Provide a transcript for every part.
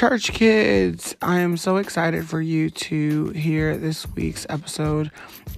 Church kids, I am so excited for you to hear this week's episode.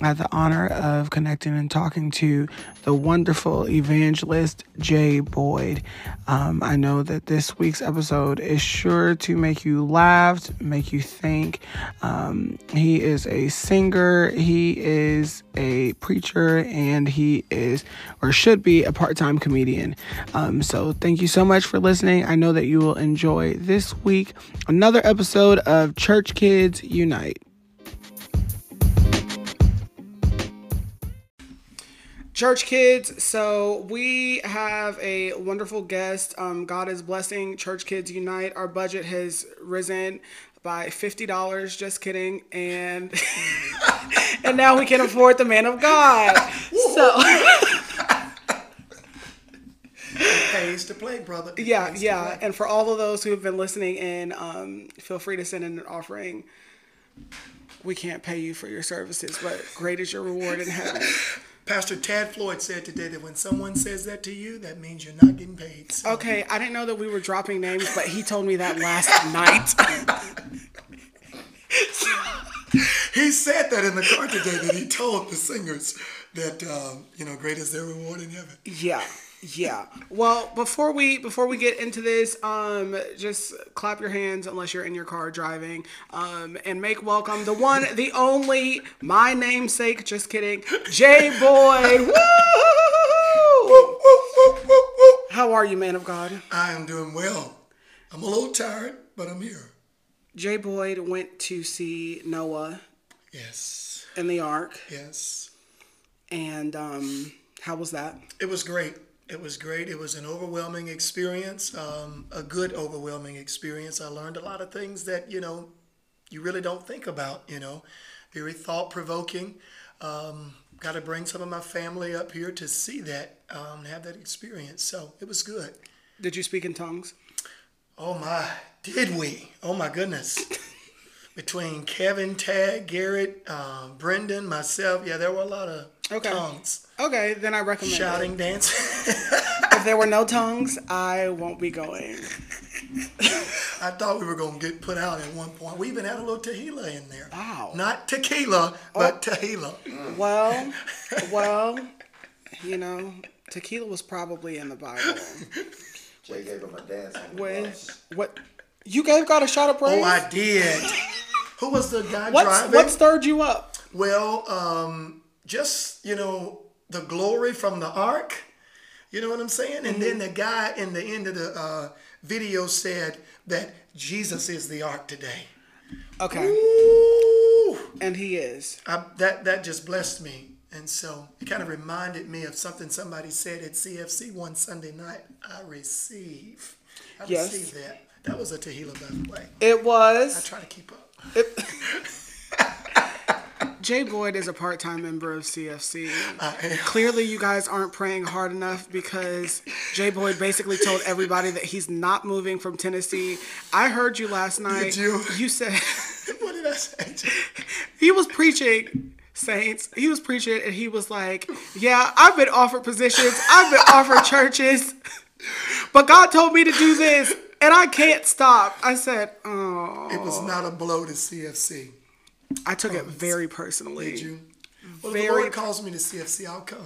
I had the honor of connecting and talking to the wonderful evangelist Jay Boyd. Um, I know that this week's episode is sure to make you laugh, make you think. Um, he is a singer, he is a preacher, and he is or should be a part time comedian. Um, so thank you so much for listening. I know that you will enjoy this week another episode of Church Kids Unite. Church kids, so we have a wonderful guest. Um, God is blessing Church Kids Unite. Our budget has risen by fifty dollars. Just kidding, and and now we can afford the man of God. So pays to play, brother. It yeah, yeah, and for all of those who have been listening in, um, feel free to send in an offering. We can't pay you for your services, but great is your reward in heaven. Pastor Tad Floyd said today that when someone says that to you, that means you're not getting paid. So Okay, I didn't know that we were dropping names, but he told me that last night. he said that in the car today that he told the singers that um, you know great is their reward in heaven. yeah, yeah. Well, before we before we get into this, um, just clap your hands unless you're in your car driving, um, and make welcome the one, the only, my namesake. Just kidding, J Boy. Woo! Woo, woo, woo, woo, woo. How are you, man of God? I am doing well. I'm a little tired, but I'm here. Jay Boyd went to see Noah Yes, in the Ark, yes. and um, how was that? It was great. It was great. It was an overwhelming experience, um, a good overwhelming experience. I learned a lot of things that you know you really don't think about. You know, very thought provoking. Um, Got to bring some of my family up here to see that, um, have that experience. So it was good. Did you speak in tongues? Oh my, did we? Oh my goodness. Between Kevin, Tag, Garrett, um, Brendan, myself, yeah, there were a lot of Okay. tongues, Okay, then I recommend it. shouting, dancing. If there were no tongues, I won't be going. I thought we were gonna get put out at one point. We even had a little tequila in there. Wow. Not tequila, but tequila. Well, well, you know, tequila was probably in the Bible. Jay gave him a dance. With what? You gave God a shot of praise. Oh, I did. Who was the guy What's, driving? what stirred you up? Well, um, just you know, the glory from the ark. You know what I'm saying? And then the guy in the end of the uh, video said that Jesus is the ark today. Okay, Ooh, and he is. I, that that just blessed me, and so it kind of reminded me of something somebody said at CFC one Sunday night. I receive. I Yes. received that. That was a tequila, by the way. It was. I try to keep up. Jay Boyd is a part-time member of CFC. Clearly, you guys aren't praying hard enough because Jay Boyd basically told everybody that he's not moving from Tennessee. I heard you last night. you? You said what did I say? he was preaching. Saints, he was preaching and he was like, Yeah, I've been offered positions, I've been offered churches, but God told me to do this and I can't stop. I said, Oh, It was not a blow to CFC. I took it very personally. Did you? Well, if the Lord calls me to CFC, I'll come.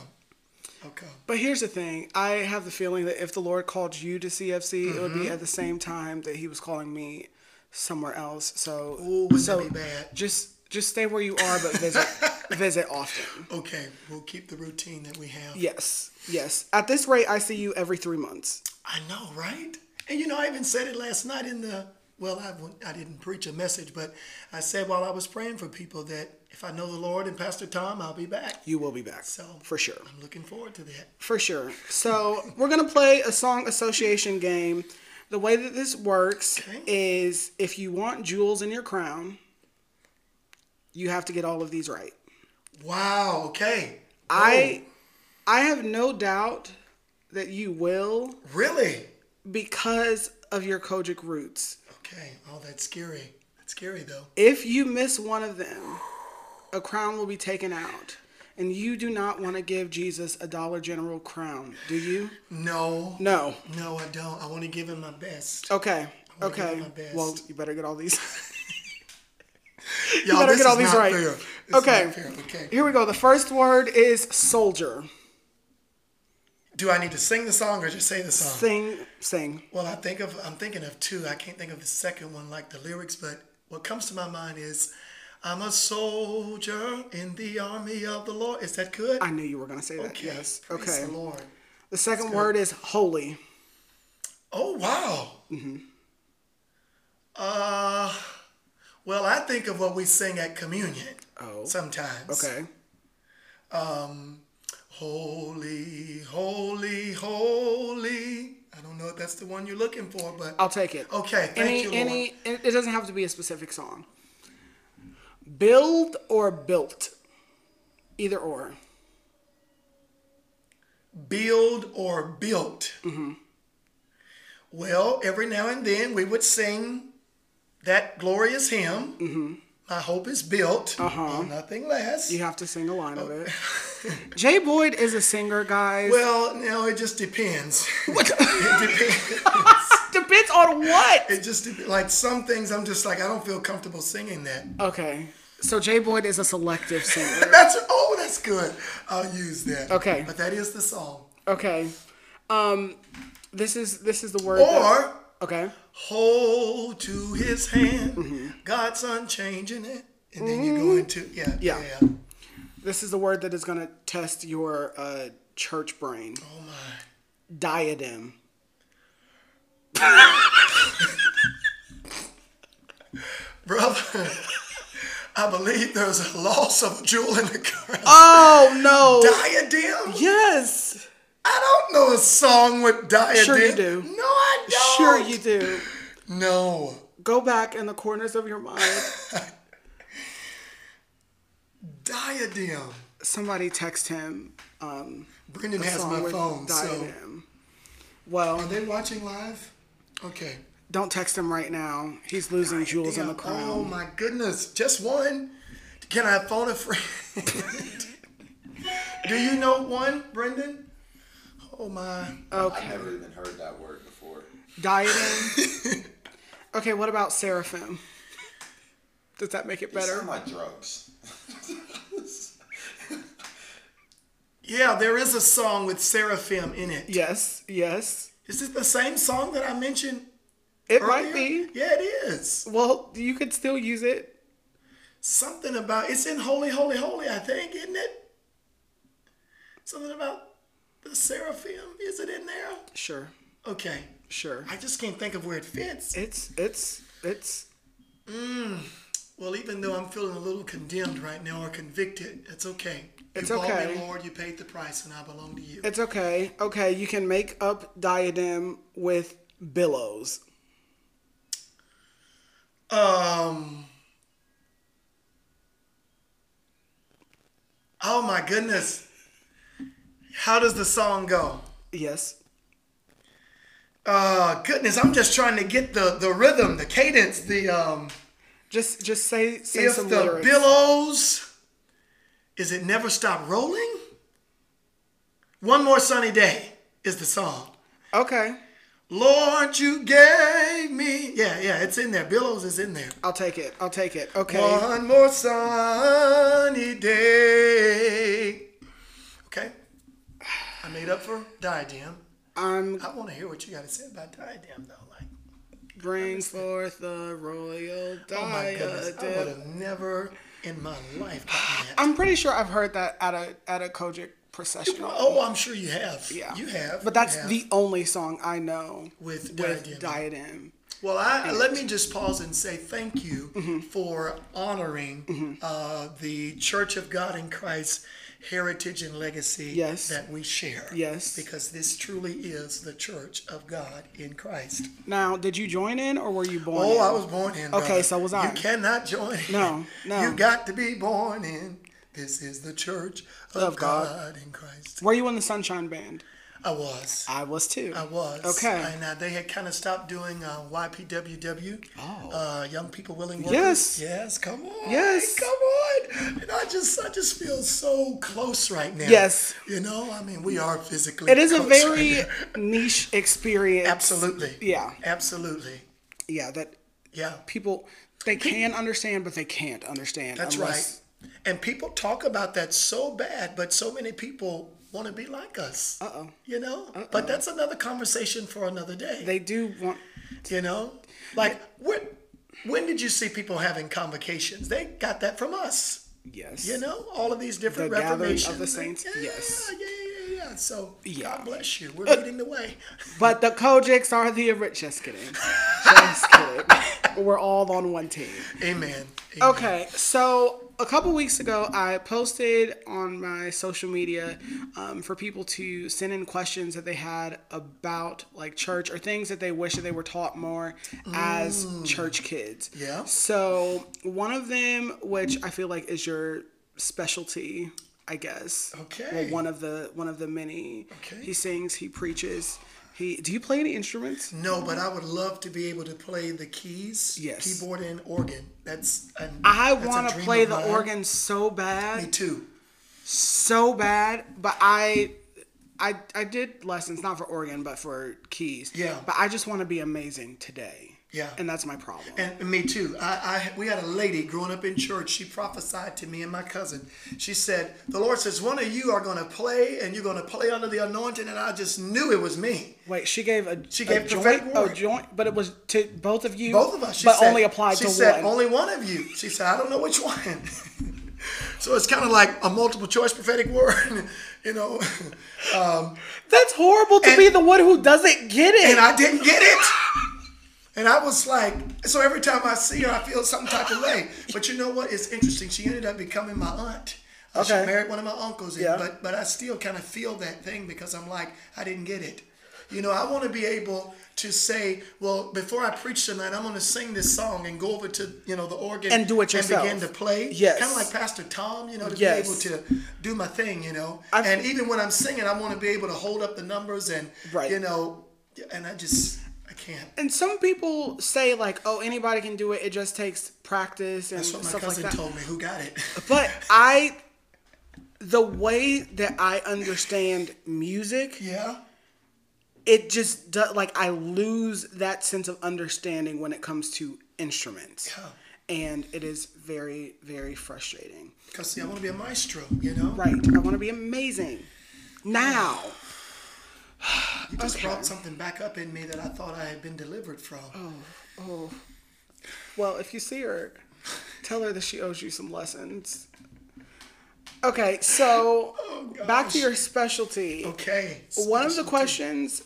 I'll come. But here's the thing I have the feeling that if the Lord called you to CFC, it would Mm-hmm. be at the same time that he was calling me somewhere else. So, Ooh, so be bad? just just stay where you are, but visit visit often. Okay, we'll keep the routine that we have. Yes, yes. At this rate, I see you every three months. I know, right? And you know, I even said it last night in the. Well, I, I didn't preach a message, but I said while I was praying for people that if I know the Lord and Pastor Tom, I'll be back. You will be back. So for sure. I'm looking forward to that. For sure. So we're gonna play a song association game. The way that this works Okay. is if you want jewels in your crown, you have to get all of these right. Wow. Okay. I oh. I have no doubt that you will Oh, really? because of your COGIC roots. Okay. Oh, that's scary. That's scary though. If you miss one of them, a crown will be taken out. And you do not want to give Jesus a Dollar General crown, do you? No. No. No, I don't. I want to give him my best. Okay. I I'm gonna give it Okay. my best. Well, you better get all these. Y'all, better get all these right. fair. This is Okay. Okay. Here we go. The first word is soldier. Do I need to sing the song or just say the song? Sing, sing. Well, I think of I'm thinking of two. I can't think of the second one like the lyrics, but what comes to my mind is I'm a soldier in the army of the Lord. Is that good? I knew you were gonna say that. okay. Yes. Praise Okay. the Lord. The second word is holy. Oh wow. Mm-hmm. Uh, well, I think of what we sing at communion. Oh. Sometimes. Okay. Holy, holy, holy. I don't know if that's the one you're looking for, but I'll take it. okay. Thank any you, Lord. any it it doesn't have to be a specific song. Build or built. Either or. build or built. Mm-hmm. Well, every now and then we would sing that glorious hymn. Mm-hmm. My hope is built Uh-huh. on nothing less. You have to sing a line of it. Jay Boyd is a singer, guys. Well, no, it just depends. What? it depends. Depends on what. It just like some things. I'm just like I don't feel comfortable singing that. Okay. So Jay Boyd is a selective singer. That's oh, that's good. I'll use that. Okay. But that is the song. Okay. Um this is this is the word that- Or Okay. hold to his hand. Mm-hmm. God's unchanging it. And then you go into yeah, Yeah. yeah. This is the word that is gonna test your uh church brain. Oh my. Diadem. Brother, I believe there's a loss of a jewel in the crown. Oh no. Diadem? yes. I don't know a song with diadem. Sure you do. No, I don't. Sure you do. No. Go back in the corners of your mind. Diadem. Somebody text him um Brendan has my phone, so. diadem. Well, Are they watching live? Okay. don't text him right now. He's losing jewels in the Damn. crown. Oh my goodness. Just one? Can I phone a friend? do you know one, Brendan? Oh my. Okay. I've never even heard that word before. Diadem. okay, what about seraphim? Does that make it better? These better? are my drugs. Yeah, there is a song with seraphim in it. Yes, yes. Is it the same song that I mentioned It earlier? might be. Yeah, it is. Well, you could still use it. Something about it's in Holy, Holy, Holy, I think, isn't it? Something about the seraphim. Is it in there? Sure, Okay. sure. I just can't think of where it fits. It's it's it's Well, even though I'm feeling a little condemned right now or convicted, it's okay. You It's okay. me, Lord. You paid the price, and I belong to you. it's okay. Okay, you can make up diadem with billows. Um. Oh my goodness. How does the song go? Yes. Uh, goodness, I'm just trying to get the the rhythm, the cadence, the um. Just just say say If some the lyrics. billows, is it never stop rolling? One more sunny day is the song. okay, Lord, you gave me. Yeah, yeah, it's in there. Billows is in there. I'll take it. I'll take it. Okay. One more sunny day. I made up for diadem. I'm I want to hear what you got to say about diadem, though. Like, bring forth the royal diadem. oh my goodness, I would have never in my life gotten that. I'm pretty sure I've heard that at a at a COGIC processional. Oh, I'm sure you have. Yeah. you have. But that's have. the only song I know With with diadem. diadem. Well, I, let me just pause and say thank you Mm-hmm. for honoring uh, the Church of God in Christ heritage and legacy Yes. that we share. Yes. Because this truly is the Church of God in Christ. Now, did you join in or were you born Oh, in? I was born in. Okay, brother. so was I. You cannot join in. No, no. You got to be born in. This is the Church of, Of God. God. in Christ. Were you in the Sunshine Band? I was. I was too. I was. Okay. And uh, they had kind of stopped doing uh, YPWW. Oh. Uh, young people willing workers. Yes. Yes. Come on. Yes. Come on. And I just, I just feel so close right now. Yes. You know, I mean, we are physically. It is a very right niche experience. Absolutely. Yeah. Absolutely. yeah, that Yeah. people they can understand, but they can't understand. That's unless- right. And people talk about that so bad, but so many people want to be like us. Uh oh. You know? But that's another conversation for another day. They do want. you know? Like when when did you see people having convocations? They got that from us. Yes. You know, all of these different The reformations. of the saints? Yeah, Yes. Yeah, yeah, yeah, yeah. So Yeah. God bless you. We're leading the way. But the COGICs are the original. Just kidding. Just kidding. We're all on one team. Amen. Amen. Okay, so a couple weeks ago, I posted on my social media um, for people to send in questions that they had about like church or things that they wish that they were taught more as church kids. Yeah. So one of them, which I feel like is your specialty, I guess. Okay. Well, one of the one of the many. Okay. He sings. He preaches. He. Do you play any instruments? No, but I would love to be able to play the keys, Yes. keyboard, and organ. That's an, I want to play the mine. organ so bad. Me too. so bad, but I I I did lessons not for organ but for keys. Yeah. But I just want to be amazing today. Yeah. And that's my problem. And me too. I, I we had a lady growing up in church. She prophesied to me and my cousin. She said, "The Lord says one of you are going to play, and you're going to play under the anointing." And I just knew it was me. Wait, she gave a She a gave joint, prophetic a joint, but it was to both of you. Both of us. She but said, only applied she to said, one. Only one of you. She said, "I don't know which one." so it's kind of like a multiple choice prophetic word, you know. Um, That's horrible to And- be the one who doesn't get it. and I didn't get it. And I was like, so every time I see her, I feel some type of way. But you know what? It's interesting. She ended up becoming my aunt. Uh, Okay. She married one of my uncles. Yeah. But but I still kind of feel that thing because I'm like, I didn't get it. You know, I want to be able to say, well, before I preach tonight, I'm going to sing this song and go over to you know the organ And do it yourself. and begin to play. Yes. Kind of like Pastor Tom, you know, to Yes. be able to do my thing. You know, I've- and even when I'm singing, I want to be able to hold up the numbers and Right. you know, and I just can't. and some people say like, oh, anybody can do it. It just takes practice and That's what my stuff like cousin told me. Who got it? But I, the way that I understand music, yeah. it just do, like I lose that sense of understanding when it comes to instruments, Yeah. and it is very very frustrating. Because see, I want to be a maestro. You know. Right, I want to be amazing. Now, You just Okay. brought something back up in me that I thought I had been delivered from. oh, oh. well, if you see her, tell her that she owes you some lessons. Okay, so back to your specialty. Okay. One of the questions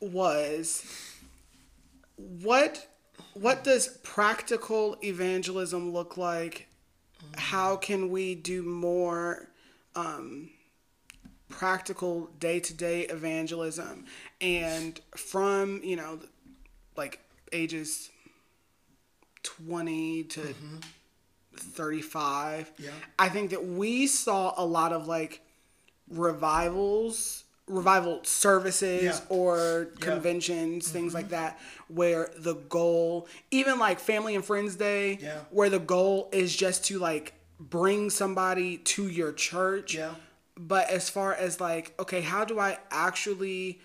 was what what does practical evangelism look like? How can we do more um, practical day-to-day evangelism? And from, you know, like ages 20 to mm-hmm. 35, Yeah. I think that we saw a lot of like revivals revival services Yeah. or conventions things like mm-hmm. that where the goal even like family and friends day Yeah. where the goal is just to like bring somebody to your church Yeah. But as far as like okay how do i actually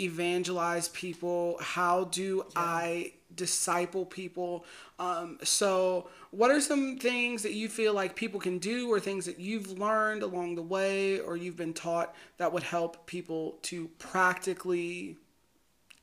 evangelize people? How do i disciple people? Um, so what are some things that you feel like people can do or things that you've learned along the way or you've been taught that would help people to practically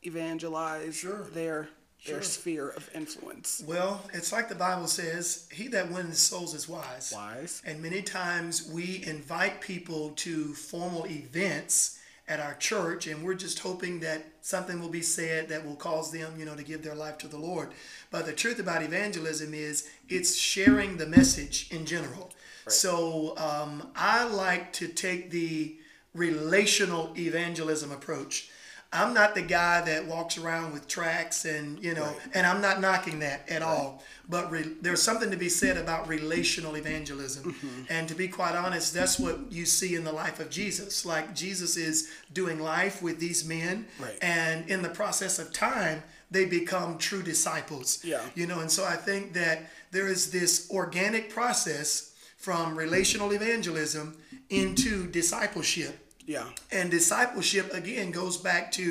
evangelize Sure. their their sphere of influence Well, it's like the Bible says, "He that wins souls is wise." wise And many times we invite people to formal events at our church, and we're just hoping that something will be said that will cause them, you know, to give their life to the Lord. But the truth about evangelism is it's sharing the message in general. Right. So um, I like to take the relational evangelism approach. I'm not the guy that walks around with tracts and you know, and I'm not knocking that at all. But re- there's something to be said about relational evangelism, mm-hmm. and to be quite honest, that's what you see in the life of Jesus. Like Jesus is doing life with these men, Right. and in the process of time, they become true disciples. Yeah. You know, and so I think that there is this organic process from relational evangelism into discipleship. Yeah And discipleship, again, goes back to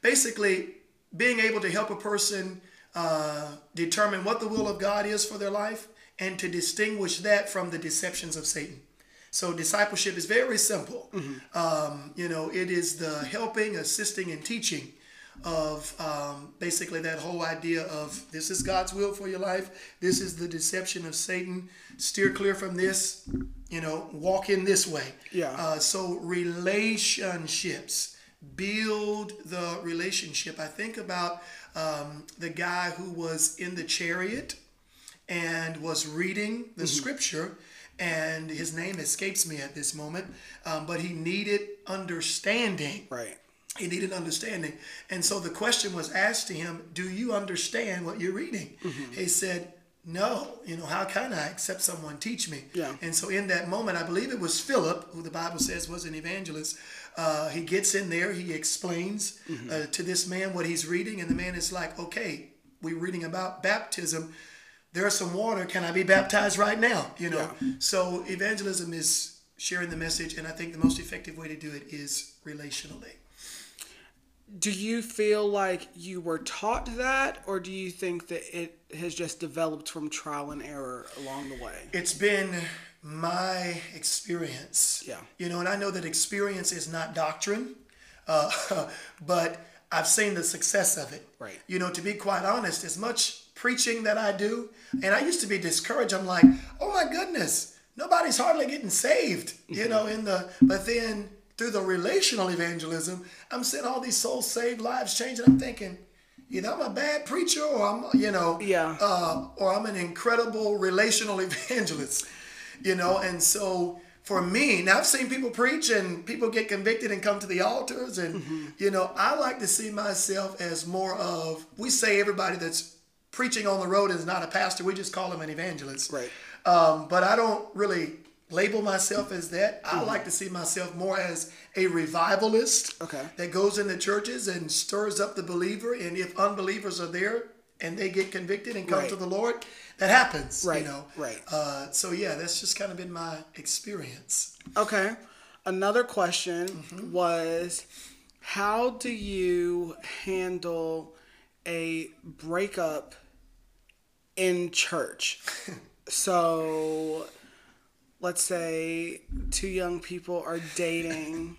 basically being able to help a person uh, determine what the will of God is for their life and to distinguish that from the deceptions of Satan. So discipleship is very simple. Um, you know, it is the helping, assisting, and teaching of um, basically that whole idea of this is God's will for your life. This is the deception of Satan. Steer clear from this. You know, walk in this way. Yeah. Uh, so relationships build the relationship. I think about um, the guy who was in the chariot and was reading the scripture, and his name escapes me at this moment, um, but he needed understanding. Right. He needed understanding. And so the question was asked to him, Do you understand what you're reading? He said, No. You know, how can I except someone teach me? Yeah. And so in that moment, I believe it was Philip, who the Bible says was an evangelist. Uh, he gets in there, he explains uh, to this man what he's reading, and the man is like, Okay, we're reading about baptism. There's some water. Can I be baptized right now? You know. So evangelism is sharing the message, and I think the most effective way to do it is relationally. Do you feel like you were taught that, or do you think that it has just developed from trial and error along the way? It's been my experience. Yeah. You know, and I know that experience is not doctrine, uh, but I've seen the success of it. Right. You know, to be quite honest, as much preaching that I do, and I used to be discouraged. I'm like, oh my goodness, nobody's hardly getting saved. You know, in the but then through the relational evangelism, I'm seeing all these souls saved, lives changing. I'm thinking, either I'm a bad preacher or I'm, you know, Yeah. uh, or I'm an incredible relational evangelist, you know. And so for me, now I've seen people preach and people get convicted and come to the altars, and Mm-hmm. you know, I like to see myself as more of. We say everybody that's preaching on the road is not a pastor. We just call them an evangelist. Right. Um, but I don't really label myself as that. I Mm-hmm. like to see myself more as a revivalist Okay. that goes into churches and stirs up the believer. And if unbelievers are there and they get convicted and come Right. to the Lord, that happens. Right, You know. right. Uh, so yeah, that's just kind of been my experience. Okay. Another question was how do you handle a breakup in church? so let's say two young people are dating.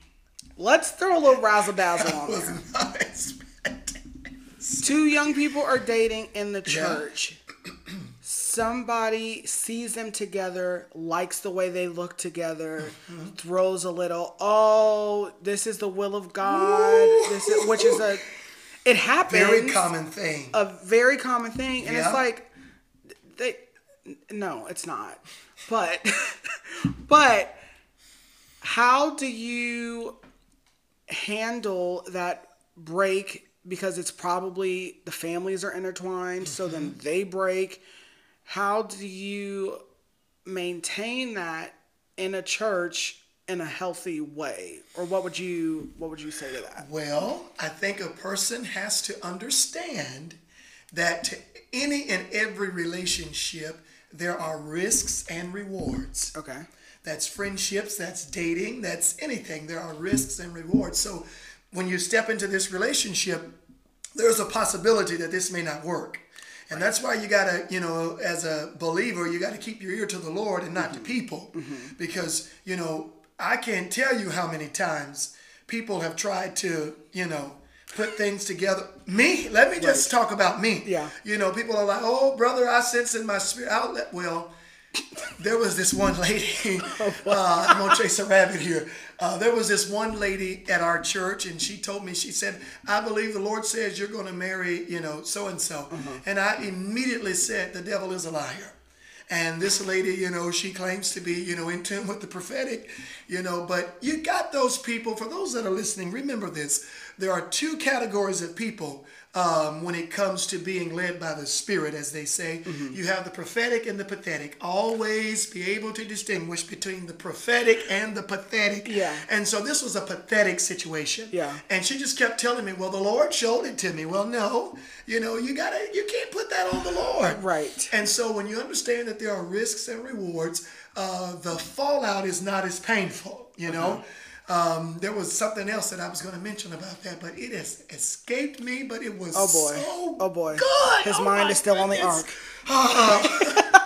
Let's throw a little razzle dazzle on there. Was not expecting. Two young people are dating in the church. Somebody sees them together, likes the way they look together, throws a little, oh, this is the will of God. This is, which is a, it happens. Very common thing. A very common thing, and Yeah. it's like, they, no, it's not. But, but, how do you handle that break because it's probably the families are intertwined so then Mm-hmm. they break how do you maintain that in a church in a healthy way or what would you what would you say to that Well, I think a person has to understand that to any and every relationship, there are risks and rewards. okay That's friendships, that's dating, that's anything. There are risks and rewards. So when you step into this relationship, there's a possibility that this may not work. And that's why you gotta, you know, as a believer, you gotta keep your ear to the Lord and not to mm-hmm. people. Mm-hmm. Because, you know, I can't tell you how many times people have tried to, you know, put things together. Me, let me just talk about me. Yeah. You know, people are like, oh, brother, I sense in my spirit outlet. Well, there was this one lady. Uh, I'm gonna chase a rabbit here. Uh, there was this one lady at our church, and she told me, she said, "I believe the Lord says you're going to marry, you know, so and so." And I immediately said, "The devil is a liar." And this lady, you know, she claims to be, you know, in tune with the prophetic, you know, but you got those people. For those that are listening, remember this: there are two categories of people um, when it comes to being led by the Spirit, as they say. You have the prophetic and the pathetic. Always be able to distinguish between the prophetic and the pathetic. Yeah. And so this was a pathetic situation. Yeah. And she just kept telling me, "Well, the Lord showed it to me." Well, no, you know, you gotta, you can't put that on the Lord. Right. And so when you understand that there are risks and rewards, uh, the fallout is not as painful, you know. Um, there was something else that I was going to mention about that, but it has escaped me. But it was Oh boy. so oh boy. good. His Oh, mind is still on the goodness. ark.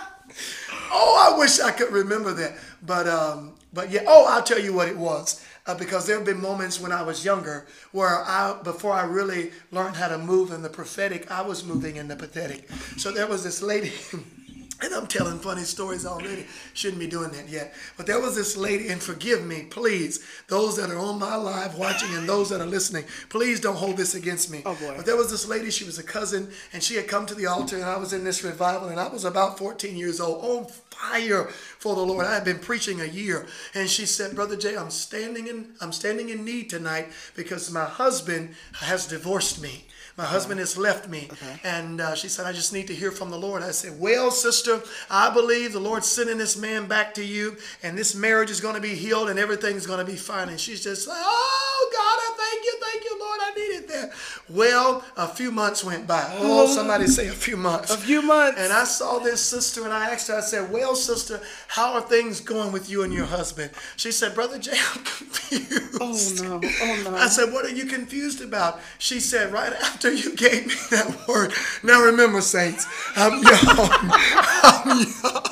Oh, I wish I could remember that. But um, but yeah. Oh, I'll tell you what it was. Uh, because there have been moments when I was younger where I, before I really learned how to move in the prophetic, I was moving in the pathetic. So there was this lady, and I'm telling funny stories already. Shouldn't be doing that yet. But there was this lady, and forgive me, please, those that are on my live watching and those that are listening, please don't hold this against me. Oh, boy. But there was this lady, she was a cousin, and she had come to the altar, and I was in this revival, and I was about 14 years old, on fire for the Lord. I had been preaching a year, and she said, "Brother Jay, I'm standing in, I'm standing in need tonight because my husband has divorced me." My husband has left me. And uh, she said, I just need to hear from the Lord. I said, Well, sister, I believe the Lord's sending this man back to you, and this marriage is going to be healed, and everything's going to be fine. And she's just like, Oh, God, I thank you, thank you, Lord. I needed that. Well, a few months went by. Oh, somebody say a few months. A few months. And I saw this sister, and I asked her, I said, Well, sister, how are things going with you and your husband? She said, Brother Jay, I'm confused. Oh no. Oh no. I said, What are you confused about? She said, Right after you gave me that word. Now remember, saints, I'm young. I'm young.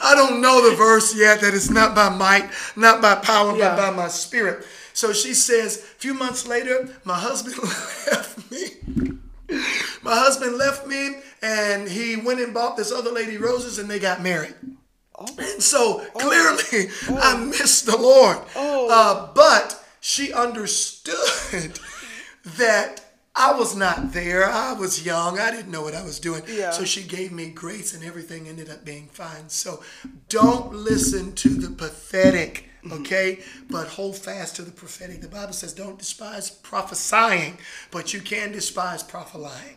I don't know the verse yet that it's not by might, not by power, Yeah. but by my spirit. So she says, a few months later, my husband left me. My husband left me and he went and bought this other lady roses and they got married. And so clearly I missed the Lord. Oh. Uh, but she understood that I was not there. I was young. I didn't know what I was doing. Yeah. So she gave me grace and everything ended up being fine. So don't listen to the pathetic. okay? But hold fast to the prophetic. The Bible says don't despise prophesying, but you can despise prophesying.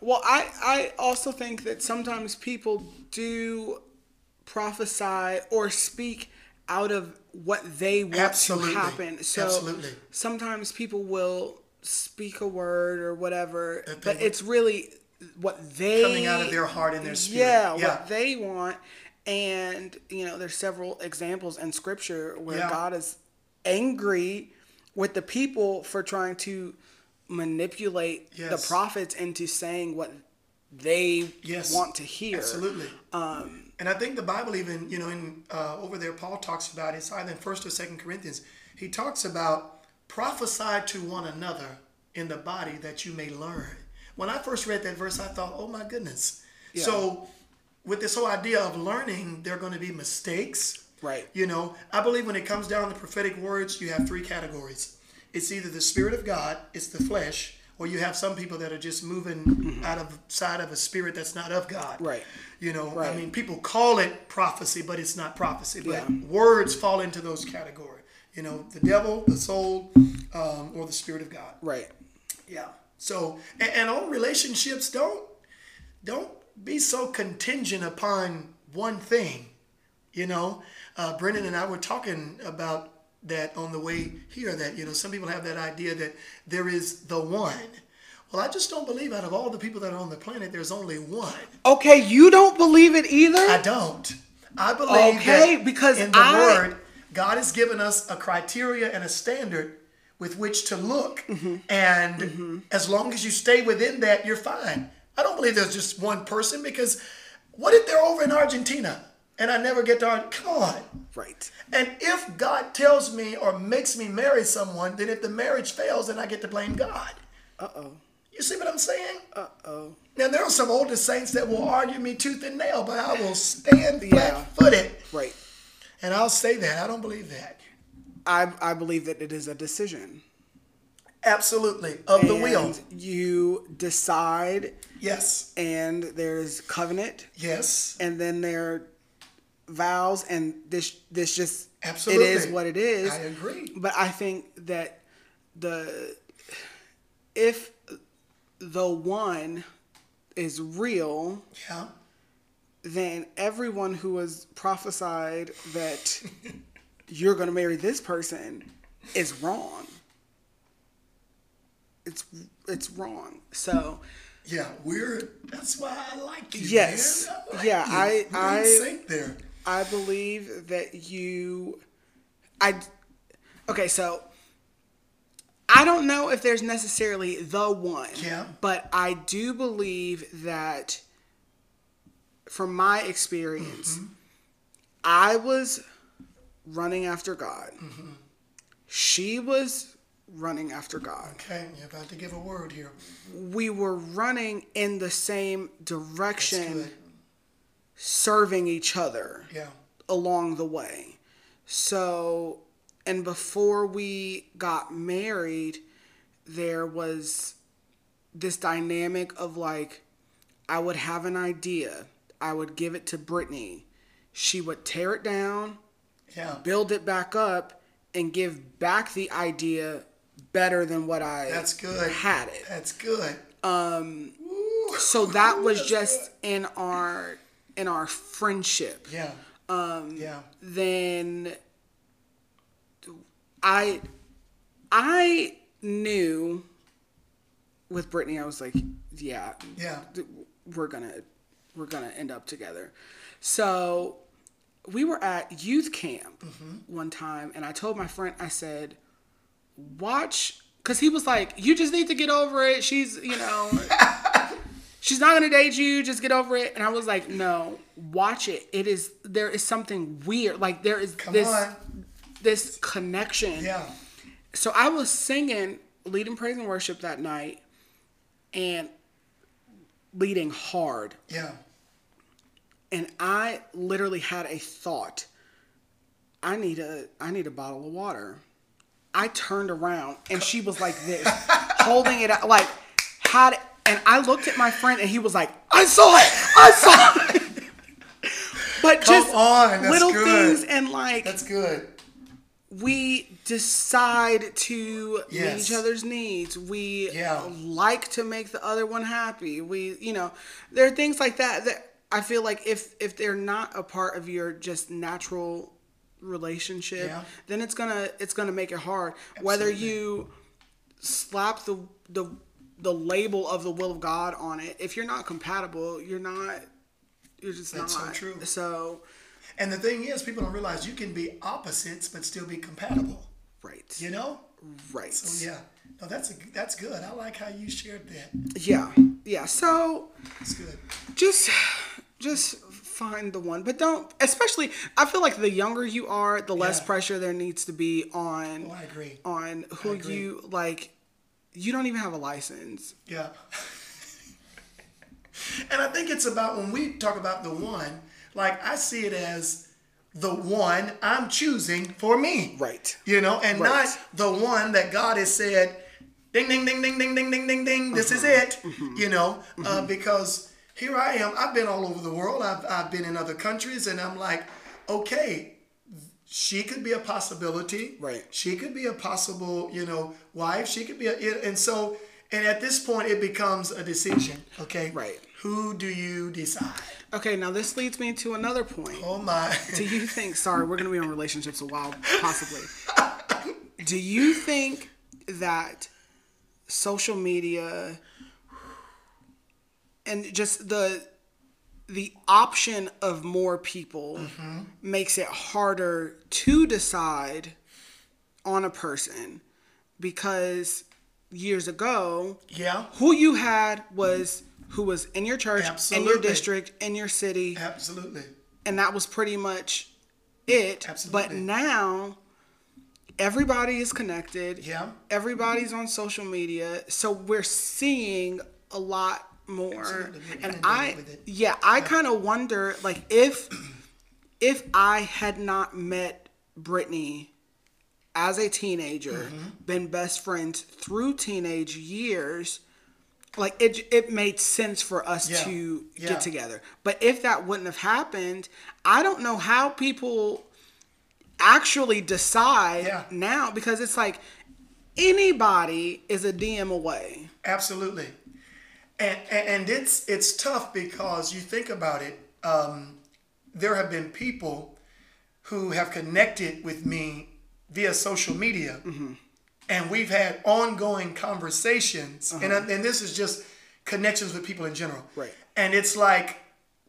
Well, I, I also think that sometimes people do prophesy or speak out of what they want Absolutely. to happen. So Absolutely. sometimes people will speak a word or whatever, but it's really what they Coming out of their heart and their spirit. Yeah, Yeah. what they want. And you know, there's several examples in scripture where Yeah. God is angry with the people for trying to manipulate the prophets into saying what they Yes. want to hear. Absolutely. and I think the Bible even, you know, in uh, over there, Paul talks about it's either in First or Second Corinthians. He talks about prophesy to one another in the body that you may learn. When I first read that verse, I thought, oh my goodness. So with this whole idea of learning, there are going to be mistakes. Right. You know, I believe when it comes down to prophetic words, you have three categories. It's either the spirit of God, it's the flesh, or you have some people that are just moving out of side of a spirit that's not of God. Right. You know, I mean, people call it prophecy, but it's not prophecy. But Yeah. words fall into those categories. You know, the devil, the soul, um, or the spirit of God. Right. Yeah. So, and, and on relationships, don't don't be so contingent upon one thing. You know, uh, Brendan and I were talking about that on the way here. That you know, some people have that idea that there is the one. Well, I just don't believe out of all the people that are on the planet, there's only one. Okay, you don't believe it either? I don't. I believe Okay, that because in the I- Word, God has given us a criteria and a standard with which to look, Mm-hmm. and as long as you stay within that, you're fine. I don't believe there's just one person because what if they're over in Argentina and I never get to Come on. right. And if God tells me or makes me marry someone, then if the marriage fails, then I get to blame God. Uh oh. You see what I'm saying? Uh oh. Now there are some older saints that will argue me tooth and nail, but I will stand Yeah. flat-footed, Right. and I'll say that. I don't believe that. I I believe that it is a decision. Absolutely, of the will. You decide, Yes, and there's covenant, yes, and then there are vows, and this this just absolutely. it is what it is. I agree. But I think that the if the one is real, Yeah, then everyone who has prophesied that you're going to marry this person is wrong. It's it's wrong. So yeah. We're. That's why I like you. Yes. I like Yeah, you. I- I-. I believe that you I Okay, so I don't know if there's necessarily the one. Yeah. But I do believe that from my experience, Mm-hmm. I was running after God. Mm-hmm. She was running after God. Okay, you're about to give a word here. We were running in the same direction, serving each other Yeah. along the way. So, and before we got married, there was this dynamic of like, I would have an idea, I would give it to Brittany. She would tear it down, Yeah. build it back up, and give back the idea better than what I That's good. had it. That's good. Um so that was just in our in our friendship. Yeah. Um. Yeah. then I I knew with Brittany I was like, yeah, Yeah. we're gonna we're gonna end up together. So we were at youth camp one time, and I told my friend, I said, watch, because he was like, you just need to get over it. She's, you know, she's not gonna date you. Just get over it. And I was like, no, watch it. It is there is something weird. Like there is Come this on. this connection. Yeah. So I was singing, leading praise and worship that night, and leading hard. Yeah. And I literally had a thought. I need a I need a bottle of water. I turned around and she was like this, holding it out, like had it, and I looked at my friend and he was like, I saw it, I saw it. but Come just on, that's little good. things and like That's good. we decide to meet each other's needs. We Yeah. like to make the other one happy. We, you know, there are things like that that I feel like if if they're not a part of your just natural relationship, Yeah. then it's gonna it's gonna make it hard. Whether you slap the the the label of the will of God on it, if you're not compatible, you're not. You're just That's so true. So, And the thing is, people don't realize you can be opposites but still be compatible. right. You know? Right. So yeah. No, that's a, that's good. I like how you shared that. Yeah. Yeah. So That's good. just just find the one but don't especially i feel like the younger you are the less Yeah. pressure there needs to be on Oh, I agree. on who agree. you like you don't even have a license Yeah. and I think it's about when we talk about the one, like I see it as the one I'm choosing for me. right You know, and Right. not the one that God has said, ding, ding, ding, ding, ding, ding, ding, ding, ding, this is it. You know, uh, because here I am. I've been all over the world. I've, I've been in other countries, and I'm like, okay, she could be a possibility. Right. She could be a possible, you know, wife. She could be a, and so, and at this point, it becomes a decision. Okay. Right. Who do you decide? okay now this leads me to another point Oh my. do you think sorry we're gonna be on relationships a while possibly do you think that social media and just the the option of more people mm-hmm. makes it harder to decide on a person because years ago yeah. who you had was who was in your church in your district in your city Absolutely. and that was pretty much it. Absolutely. But now everybody is connected. Yeah. Everybody's on social media, so we're seeing a lot more. And I yeah, I kind of wonder like if if I had not met Brittany as a teenager, Mm-hmm. been best friends through teenage years, like it it made sense for us Yeah. to Yeah. get together. But if that wouldn't have happened, I don't know how people actually decide Yeah. now because it's like anybody is a DM away. Absolutely, and and, and it's it's tough because you think about it. Um, there have been people who have connected with me via social media, and we've had ongoing conversations. And I- and this is just connections with people in general. Right. And it's like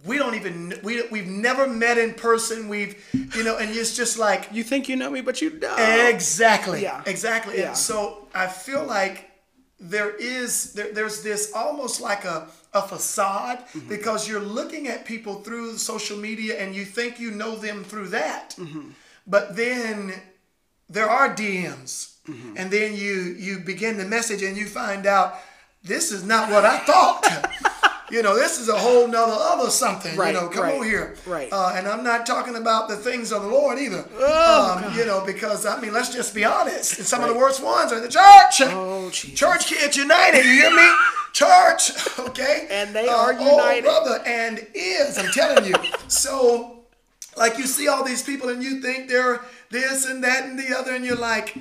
we don't even we we've never met in person. We've you know, and it's just like You think you know me, but you don't. exactly, Yeah. exactly. Yeah. And so I feel like there is there, there's this almost like a a facade Mm-hmm. because you're looking at people through social media and you think you know them through that, Mm-hmm. but then there are DMs, Mm-hmm. and then you you begin the message and you find out this is not what I thought. you know, this is a whole nother other something. Right, you know, come right, on here. right. Uh, and I'm not talking about the things of the Lord either. Oh, um, you know, because I mean, let's just be honest. And some of the worst ones are in the church. Oh, Jesus. Church kids united. You hear me? Church. Okay. And they Uh, are oh, united. brother, and is. I'm telling you. so, like, you see all these people, and you think they're this and that and the other, and you're like.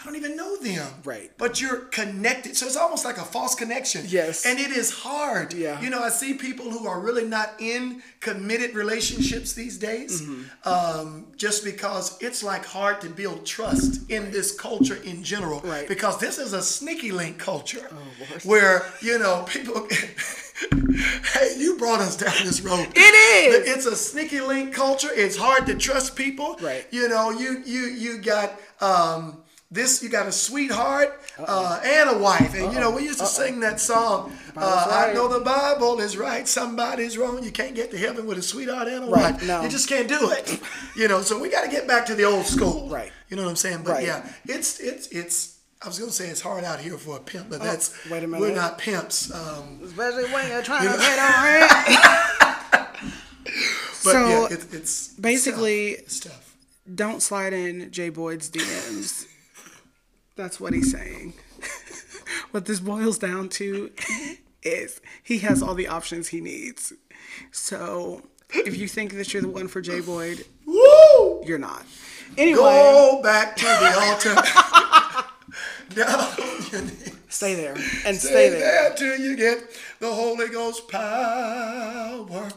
I don't even know them. Right. But you're connected. So it's almost like a false connection. Yes. And it is hard. Yeah. You know, I see people who are really not in committed relationships these days Mm-hmm. um, just because it's like hard to build trust in this culture in general. Right. Oh, Because this is a sneaky link culture Lord. where, you know, people. hey, you brought us down this road. It is. It's a sneaky link culture. It's hard to trust people. Right. You know, you you you got um this you got a sweetheart uh, and a wife. And you know, we used to sing that song. Uh, I know the Bible is right, somebody's wrong. You can't get to heaven with a sweetheart and a Right, wife. no. You just can't do it. You know, so we got to get back to the old school. Right. You know what I'm saying? But Right. yeah, it's it's it's. I was gonna say it's hard out here for a pimp, but that's Oh, wait a minute. we're not pimps. Um, Especially when you're trying to get on but So, yeah, it, it's basically- it's tough. It's tough. Don't slide in Jay Boyd's DMs. That's what he's saying. what this boils down to is he has all the options he needs. So if you think that you're the one for Jay Boyd, Woo! you're not. Anyway, Go back to the altar. no, stay there and stay stay there. there till you get the Holy Ghost power.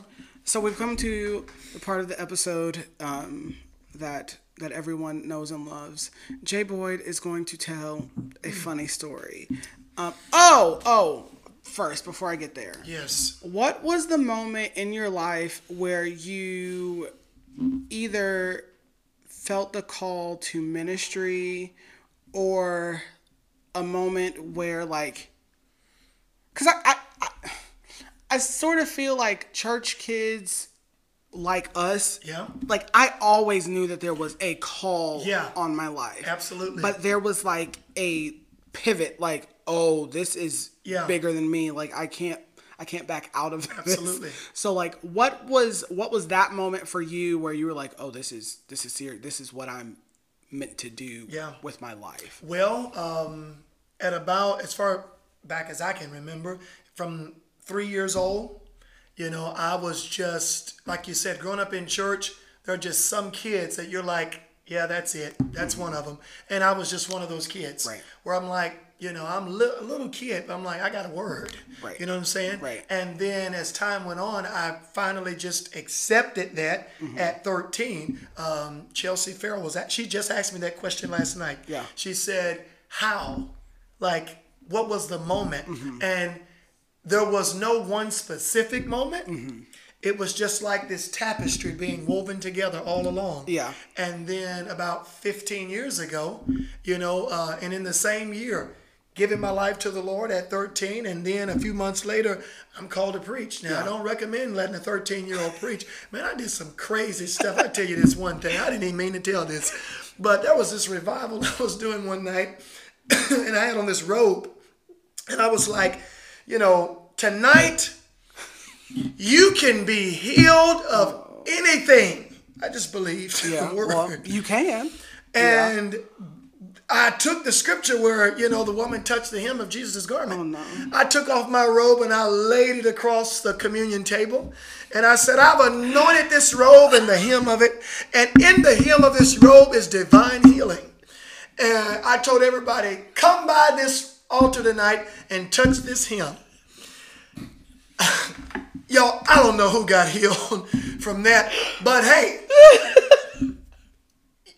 So we've come to the part of the episode um, that that everyone knows and loves. Jay Boyd is going to tell a funny story. Um, oh, oh! First, before I get there, Yes. what was the moment in your life where you either felt the call to ministry or a moment where like because I, I, I i sort of feel like church kids like us Yeah. like i always knew that there was a call Yeah. on my life Absolutely. but there was like a pivot like oh this is Yeah. bigger than me like i can't i can't back out of this Absolutely. so like what was what was that moment for you where you were like oh this is this is serious this is what i'm meant to do Yeah. with my life Well, um, at about as far back as I can remember, from three years old, you know, I was just like you said, growing up in church. There are just some kids that you're like, yeah, that's it, that's one of them, and I was just one of those kids Right. where I'm like, you know, I'm li- a little kid, but I'm like, I got a word, Right. You know what I'm saying? Right. And then as time went on, I finally just accepted that Mm-hmm. at 13. Um, Chelsea Farrell was at, she just asked me that question last night. Yeah. She said, How? Like, what was the moment? Mm-hmm. And there was no one specific moment. Mm-hmm. It was just like this tapestry being woven together all along. Yeah. And then about 15 years ago, you know, uh, and in the same year, giving my life to the Lord at 13, and then a few months later, I'm called to preach. Now, I don't recommend letting a 13 year old preach. Man, I did some crazy stuff. I tell you this one thing, I didn't even mean to tell this, but there was this revival I was doing one night, and I had on this robe, and I was like, you know, tonight you can be healed of anything. I just believed yeah the word. well you can And I took the scripture where, you know, the woman touched the hem of Jesus' garment. Oh, no. I took off my robe and I laid it across the communion table. And I said, I've anointed this robe and the hem of it. And in the hem of this robe is divine healing. And I told everybody, come by this altar tonight and touch this hem. Y'all, I don't know who got healed from that, but hey,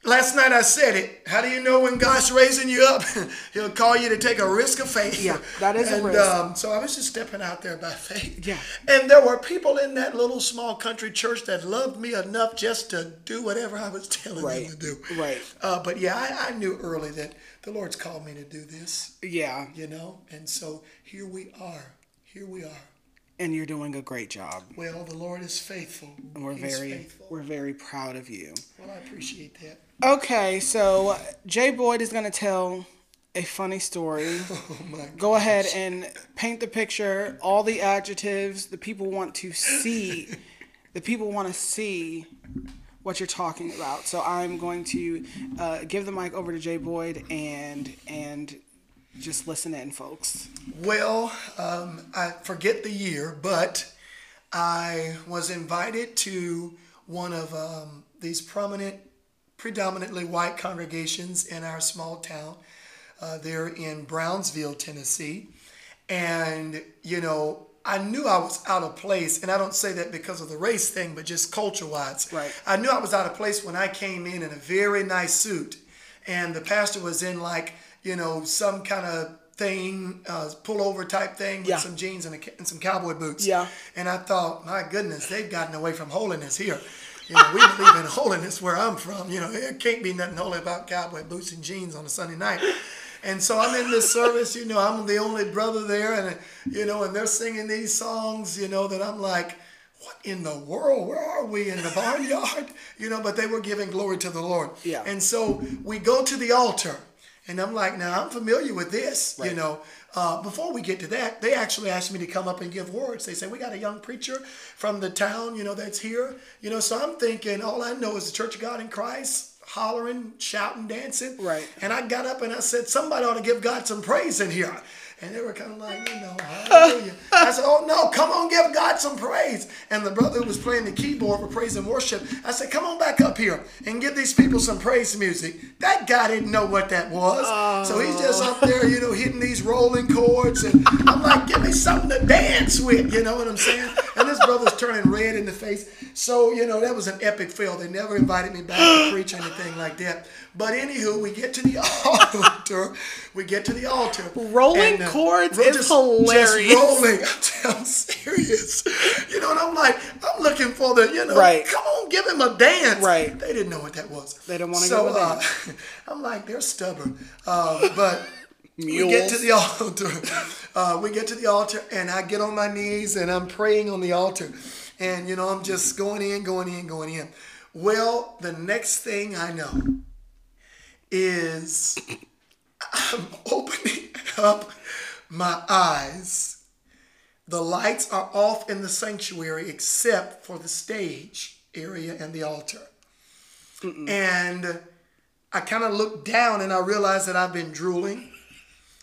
last night I said it. How do you know when God's raising you up? He'll call you to take a risk of faith. Yeah, that is a and, risk. Um, so I was just stepping out there by faith. Yeah. And there were people in that little small country church that loved me enough just to do whatever I was telling Right, them to do. right. Uh, but yeah, I, I knew early that the Lord's called me to do this. Yeah, You know, and so here we are. Here we are. and you're doing a great job. Well, the Lord is faithful. And we're He's very faithful. we're very proud of you. Well, I appreciate that. Okay, so Jay Boyd is gonna tell a funny story. Oh my Go ahead and paint the picture, all the adjectives the people want to see. the people want to see what you're talking about. So I'm going to uh, give the mic over to Jay Boyd and and just listen in, folks. Well, um, I forget the year, but I was invited to one of um, these prominent, predominantly white congregations in our small town. Uh, there in Brownsville, Tennessee. And, you know, I knew I was out of place, and I don't say that because of the race thing, but just culture wise. Right. I knew I was out of place when I came in in a very nice suit, and the pastor was in like, you know, some kind of thing, uh, pullover type thing with Yeah. some jeans and, a, and some cowboy boots. Yeah. And I thought, my goodness, they've gotten away from holiness here. You know, we believe in holiness where I'm from. You know, it can't be nothing holy about cowboy boots and jeans on a Sunday night. And so I'm in this service, you know, I'm the only brother there, and you know, and they're singing these songs, you know, that I'm like, what in the world? Where are we in the barnyard? You know, but they were giving glory to the Lord. Yeah. And so we go to the altar, and I'm like, now I'm familiar with this, you know. Uh, before we get to that, they actually asked me to come up and give words. They said, We got a young preacher from the town, you know, that's here. You know, so I'm thinking, all I know is the Church of God in Christ, hollering, shouting, dancing. Right. And I got up and I said, Somebody ought to give God some praise in here. And they were kind of like, you know, hallelujah. I said, oh no, come on, give God some praise. And the brother who was playing the keyboard for praise and worship, I said, come on back up here and give these people some praise music. That guy didn't know what that was. So he's oh. just up there, you know, hitting these rolling chords. And I'm like, give me something to dance with, you know what I'm saying? And this brother's turning red in the face. So, you know, that was an epic fail. They never invited me back to preach anything like that. But anywho, we get to the altar. We get to the altar. Rolling uh, chords ro- is hilarious. Just rolling. I'm serious. You know, and I'm like, I'm looking for the, you know, Right. come on, give him a dance. Right. They didn't know what that was. They didn't wanna so, give a uh. I'm like, they're stubborn. Uh, but we get to the altar. Uh, we get to the altar, and I get on my knees and I'm praying on the altar. And, you know, I'm just going in, going in, going in. Well, the next thing I know is I'm opening up my eyes. The lights are off in the sanctuary except for the stage area and the altar. And I kind of look down and I realize that I've been drooling,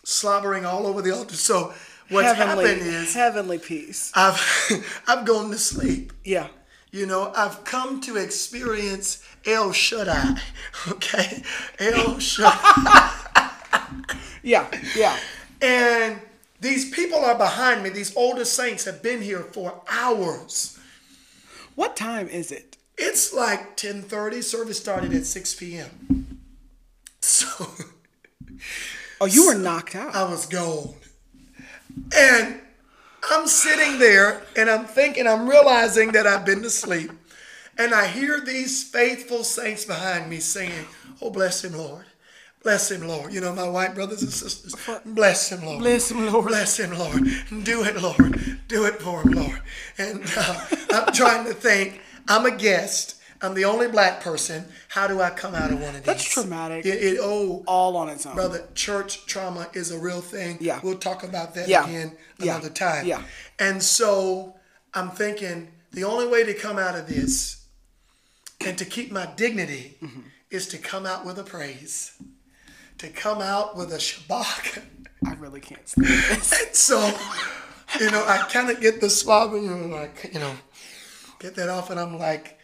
slobbering all over the altar. So what's heavenly, happened is heavenly peace. I've I've gone to sleep. Yeah. You know, I've come to experience El Shaddai. Okay, El Shaddai. Yeah. Yeah. and these people are behind me. These older saints have been here for hours. What time is it? It's like 10:30. Service started at 6 p.m. So Oh, you were knocked out. I was gone. And I'm sitting there and I'm thinking, I'm realizing that I've been to sleep. And I hear these faithful saints behind me singing, Oh, bless him, Lord. Bless him, Lord. You know, my white brothers and sisters, bless him, Lord. Bless him, Lord. Bless him, Lord. Do it, Lord. Do it for him, Lord. And uh, I'm trying to think, I'm a guest. I'm the only black person. How do I come out of one of these? That's traumatic. It, it, oh, All on its own. brother, church trauma is a real thing. Yeah. We'll talk about that Yeah. again Yeah. another time. Yeah. And so I'm thinking the only way to come out of this and to keep my dignity Mm-hmm. is to come out with a praise, to come out with a shabach. I really can't stand this. And so, you know, I kind of get the slobbering, you know, like, you know, get that off, and I'm like,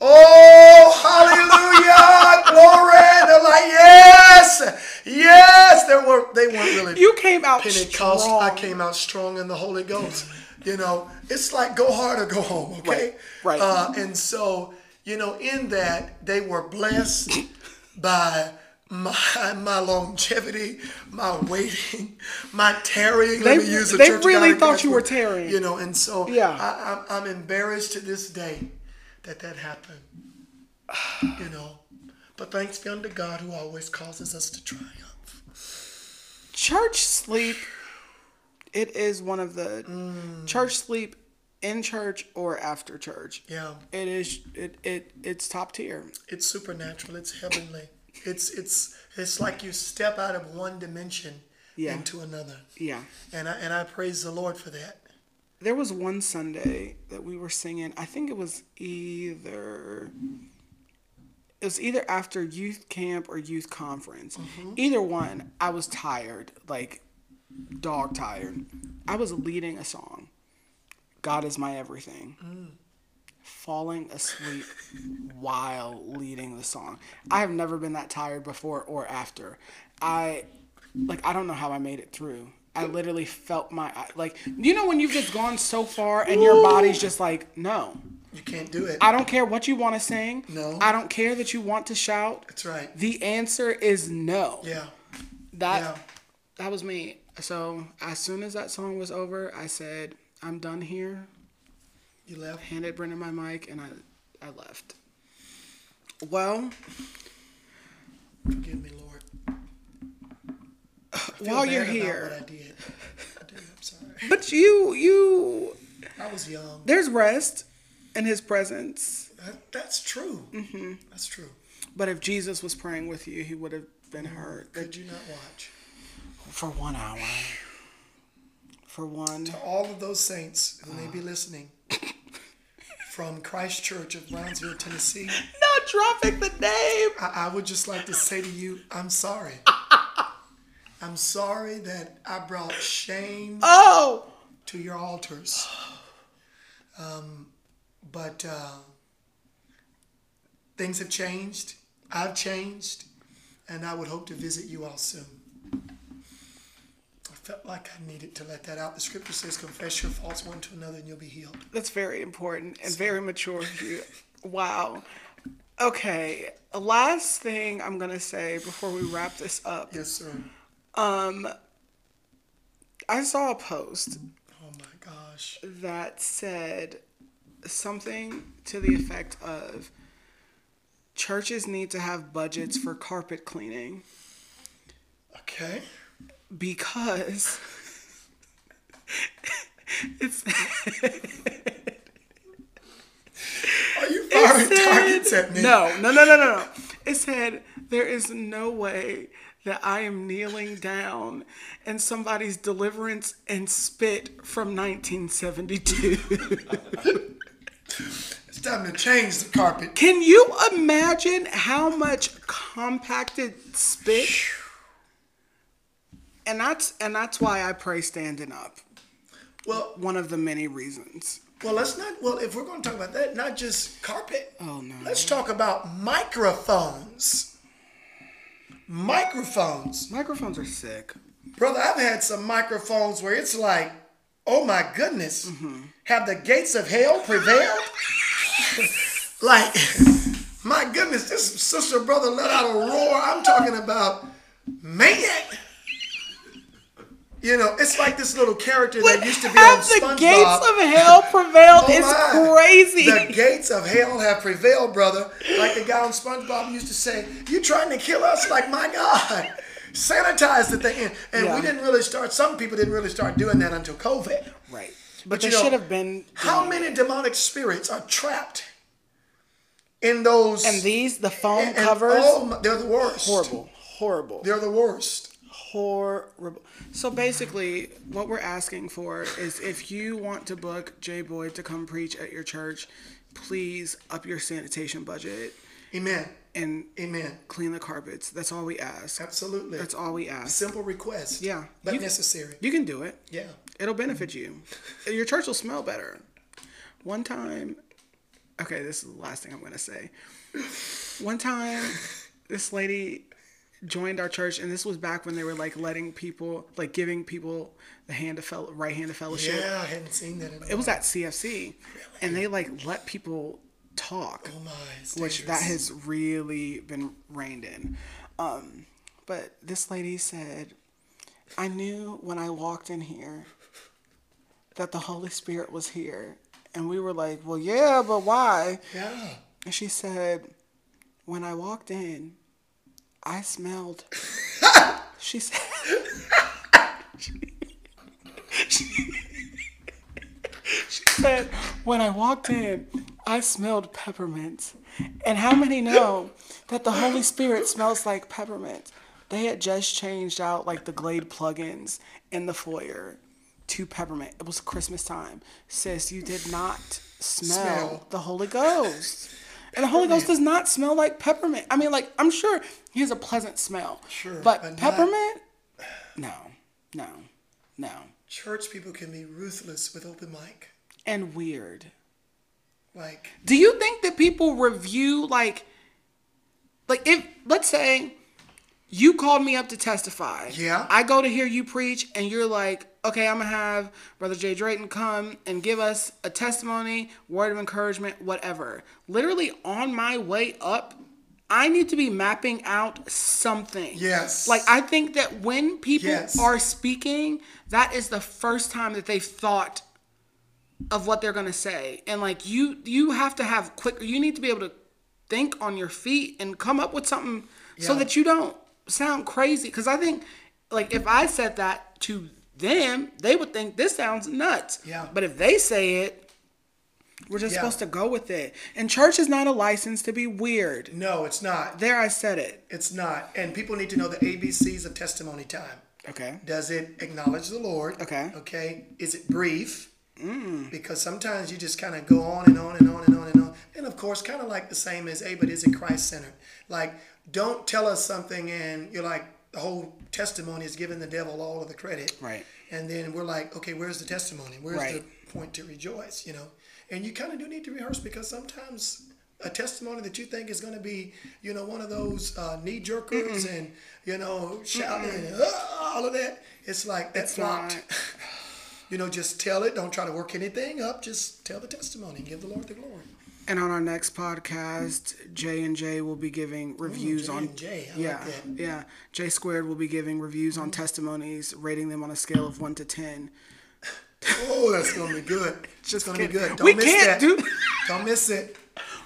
oh, hallelujah, glory. They're like, yes, yes. They were, they weren't really You came out Pentecost. strong. I came out strong in the Holy Ghost. You know, it's like go hard or go home, okay? Right, right. Uh, and so, you know, in that they were blessed. by my my longevity, my waiting, my tarrying. They- Let me use the they really thought you were tarrying. You know, and so Yeah. I, I'm, I'm embarrassed to this day that that happened. You know, but thanks be unto God who always causes us to triumph. church sleep it is one of the Mm. church sleep in church or after church Yeah. it is it, it it's top tier It's supernatural. It's heavenly. It's it's it's like you step out of one dimension Yeah. into another, yeah and I and I praise the Lord for that. There was one sunday that we were singing i think it was either it was either after youth camp or youth conference mm-hmm. either one i was tired like dog tired i was leading a song god is my everything mm. falling asleep while leading the song. I have never been that tired before or after. I like I don't know how I made it through. I literally felt my like you know when you've just gone so far and your body's just like no. You can't do it. I don't care what you want to sing. No. I don't care that you want to shout. That's right. The answer is no. Yeah. That Yeah. that was me. So as soon as that song was over, I said, I'm done here. You left. handed Brendan my mic and I, I left. Well, Forgive me, Lord. While you're here, what I did. I do. I'm sorry. but you, you, I was young. there's rest in His presence. That, that's true. Mm-hmm. That's true. But if Jesus was praying with you, He would have been hurt Could you not watch? for one hour. For one, To All of those saints who may be listening from Christ Church of Brownsville, Tennessee, not dropping the name. I, I would just like to say to you, I'm sorry. I'm sorry that I brought shame Oh, to your altars. Um, but uh, things have changed. I've changed, and I would hope to visit you all soon. I felt like I needed to let that out. The scripture says, "Confess your faults one to another, and you'll be healed." that's very important and very mature of you. Wow. Okay, last thing I'm gonna say before we wrap this up. Yes, sir. Um, I saw a post Oh my gosh. that said something to the effect of churches need to have budgets for carpet cleaning Okay. because it's Are you firing targets at me? no no no no no no it said there is no way that I am kneeling down in somebody's deliverance and spit from 1972. It's time to change the carpet. Can you imagine how much compacted spit? And that's and that's why I pray standing up. Well, One of the many reasons. well, let's not. Well, if we're going to talk about that, not just carpet. Oh no. Let's talk about microphones. Microphones. Microphones are sick. Brother, I've had some microphones where it's like, oh my goodness, mm-hmm. have the gates of hell prevailed? like, my goodness, this sister brother let out a roar. I'm talking about, man. You know, it's like this little character that used to be on Have the gates of hell prevailed Oh my. crazy. The gates of hell have prevailed, brother. Like the guy on SpongeBob used to say, "You trying to kill us? Like my God, sanitize the thing." And, and Yeah. we didn't really start. Some people didn't really start doing that until COVID. right. But, you they should have been How many demonic spirits are trapped in those? And these the foam and- covers oh my- they're the worst. horrible. Horrible. They're the worst. horrible. So basically, what we're asking for is if you want to book Jay Boyd to come preach at your church, please up your sanitation budget Amen. and Amen. clean the carpets. That's all we ask. Absolutely. That's all we ask. Simple request. Yeah. But You- necessary. You can do it. Yeah. It'll benefit you. Your church will smell better. One time, okay, this is the last thing I'm going to say. One time, this lady joined our church, and this was back when they were like letting people, like giving people the hand of fel- right hand of fellowship. Yeah, I hadn't seen that. In It was at CFC, and they like let people talk. Oh my, which that has really been reined in. Um, but this lady said, I knew when I walked in here that the Holy Spirit was here. And we were like, well, yeah, but why? Yeah. And she said, when I walked in, I smelled. she said, she said, when I walked in, I smelled peppermint. And how many know that the Holy Spirit smells like peppermint? They had just changed out like the Glade plugins in the foyer to peppermint. It was Christmas time. Sis, you did not smell, Smell. the Holy Ghost. And the Holy Ghost does not smell like peppermint. I mean, like, I'm sure he has a pleasant smell. Sure, But, but not- peppermint? No, no, no. Church people can be ruthless with open mic. And weird. Like, Do you think that people review like like if let's say you called me up to testify. Yeah. I go to hear you preach and you're like, okay, I'm gonna have Brother Jay Drayton come and give us a testimony, word of encouragement, whatever. Literally on my way up, I need to be mapping out something. Yes. Like I think that when people Yes. are speaking, that is the first time that they've thought of what they're gonna say and like you you have to have quick you need to be able to think on your feet and come up with something so that you don't sound crazy because i think like if i said that to them they would think this sounds nuts Yeah. but if they say it we're just Yeah. supposed to go with it and church is not a license to be weird no, it's not. there i said it It's not. And people need to know the ABCs of testimony time. okay Does it acknowledge the Lord? Okay. Okay. Is it brief? Mm. Because sometimes you just kind of go on and on and on and on and of course, kind of like the same as A, but is it Christ centered? Like, don't tell us something and you're like, the whole testimony is giving the devil all of the credit. Right. And then we're like, okay, where's the testimony? Where's Right. the point to rejoice? You know? And you kind of do need to rehearse because sometimes a testimony that you think is going to be, you know, one of those uh, knee jerkers and, you know, shouting and all of that, it's like that flopped. not. you know, just tell it. Don't try to work anything up. Just tell the testimony and give the Lord the glory. And on our next podcast j and j will be giving reviews J on and J, I like yeah yeah j squared will be giving reviews on testimonies rating them on a scale of 1 to 10 Oh, that's going to be good. It's Just going to be good. Don't We miss can't that. do- Don't miss it.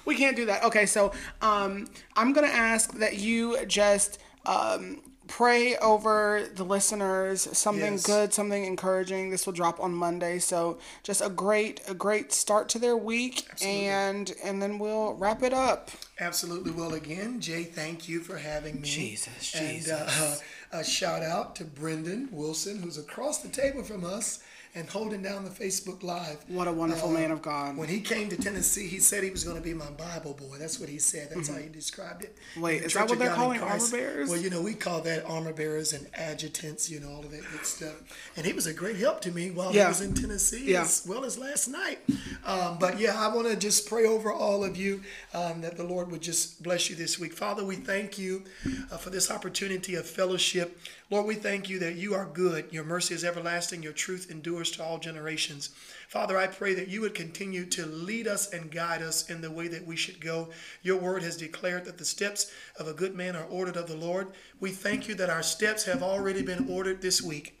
we can't do that. Okay, so um, I'm gonna ask that you just um, pray over the listeners. Something Yes. good, something encouraging. This will drop on Monday, so just a great, a great start to their week, and and then we'll wrap it up. Absolutely. Well, again, Jay, thank you for having me. Jesus, and, Jesus. Uh, a shout out to Brendan Wilson, who's across the table from us and holding down the Facebook Live. What a wonderful Uh, man of God. When he came to Tennessee, he said he was going to be my Bible boy. That's what he said. That's how he described it. Mm-hmm. Wait, is that what they're God calling armor bearers? Well, you know, we call that armor bearers and adjutants, you know, all of that good stuff. And he was a great help to me while Yeah. he was in Tennessee Yeah. as well as last night. Um, but yeah, I want to just pray over all of you um, that the Lord would just bless you this week. Father, we thank you uh, for this opportunity of fellowship. Lord, we thank you that you are good. Your mercy is everlasting. Your truth endures to all generations. Father, I pray that you would continue to lead us and guide us in the way that we should go. Your word has declared that the steps of a good man are ordered of the Lord. We thank you that our steps have already been ordered this week.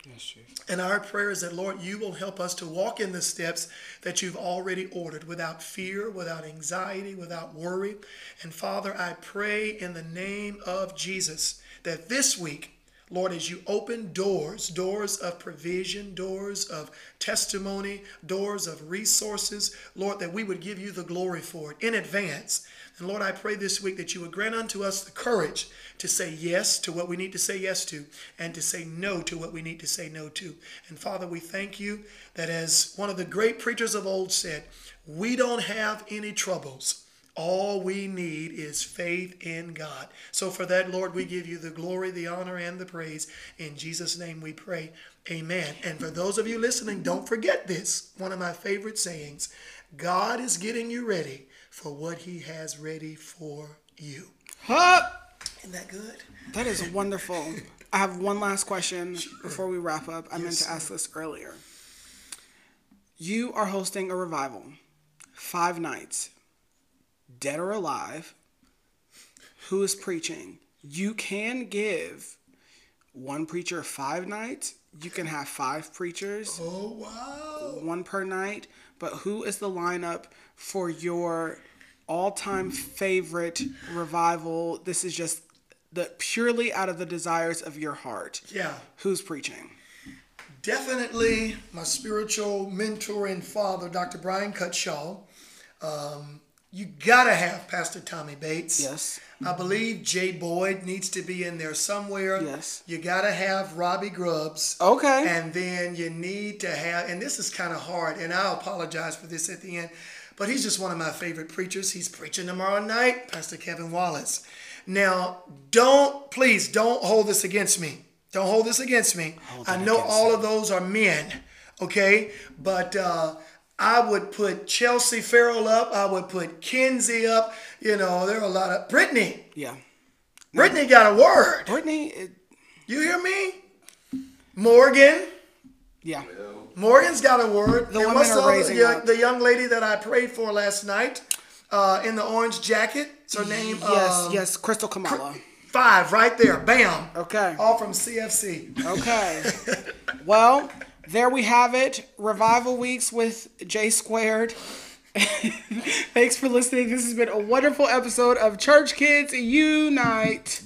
And our prayer is that, Lord, you will help us to walk in the steps that you've already ordered without fear, without anxiety, without worry. And Father, I pray in the name of Jesus that this week, Lord, as you open doors, doors of provision, doors of testimony, doors of resources, Lord, that we would give you the glory for it in advance. And Lord, I pray this week that you would grant unto us the courage to say yes to what we need to say yes to and to say no to what we need to say no to. And Father, we thank you that as one of the great preachers of old said, we don't have any troubles. All we need is faith in God. So for that, Lord, we give you the glory, the honor, and the praise. In Jesus' name we pray. Amen. And for those of you listening, don't forget this one of my favorite sayings God is getting you ready for what he has ready for you. Huh? Isn't that good? That is wonderful. I have one last question before we wrap up. I meant to ask this earlier. You are hosting a revival, five nights. Dead or alive, who is preaching, you can give one preacher five nights. You can have five preachers, Oh wow. one per night. But who is the lineup for your all-time favorite revival? This is just the purely out of the desires of your heart. Yeah. Who's preaching? Definitely my spiritual mentor and father, Dr. Brian Cutshaw. Um, you gotta have Pastor Tommy Bates. Yes. I believe Jay Boyd needs to be in there somewhere. Yes. You gotta have Robbie Grubbs. Okay. And then you need to have, and this is kind of hard, and I'll apologize for this at the end, but he's just one of my favorite preachers. He's preaching tomorrow night, Pastor Kevin Wallace. Now, don't, please, don't hold this against me. Don't hold this against me. I know all of those are men, okay? But uh, I would put Chelsea Farrell up. I would put Kinsey up. You know, there are a lot of, Brittany. yeah. Brittany got a word. Brittany, it, You hear me? Morgan. yeah. Morgan's got a word. The and women are the, raising the, up. the young lady that I prayed for last night uh, in the orange jacket? It's her name. Yes, um, yes, Crystal Kamala. Five right there. Bam. Okay. All from CFC. Okay. well, there we have it. Revival Weeks with J Squared. Thanks for listening. This has been a wonderful episode of Church Kids Unite.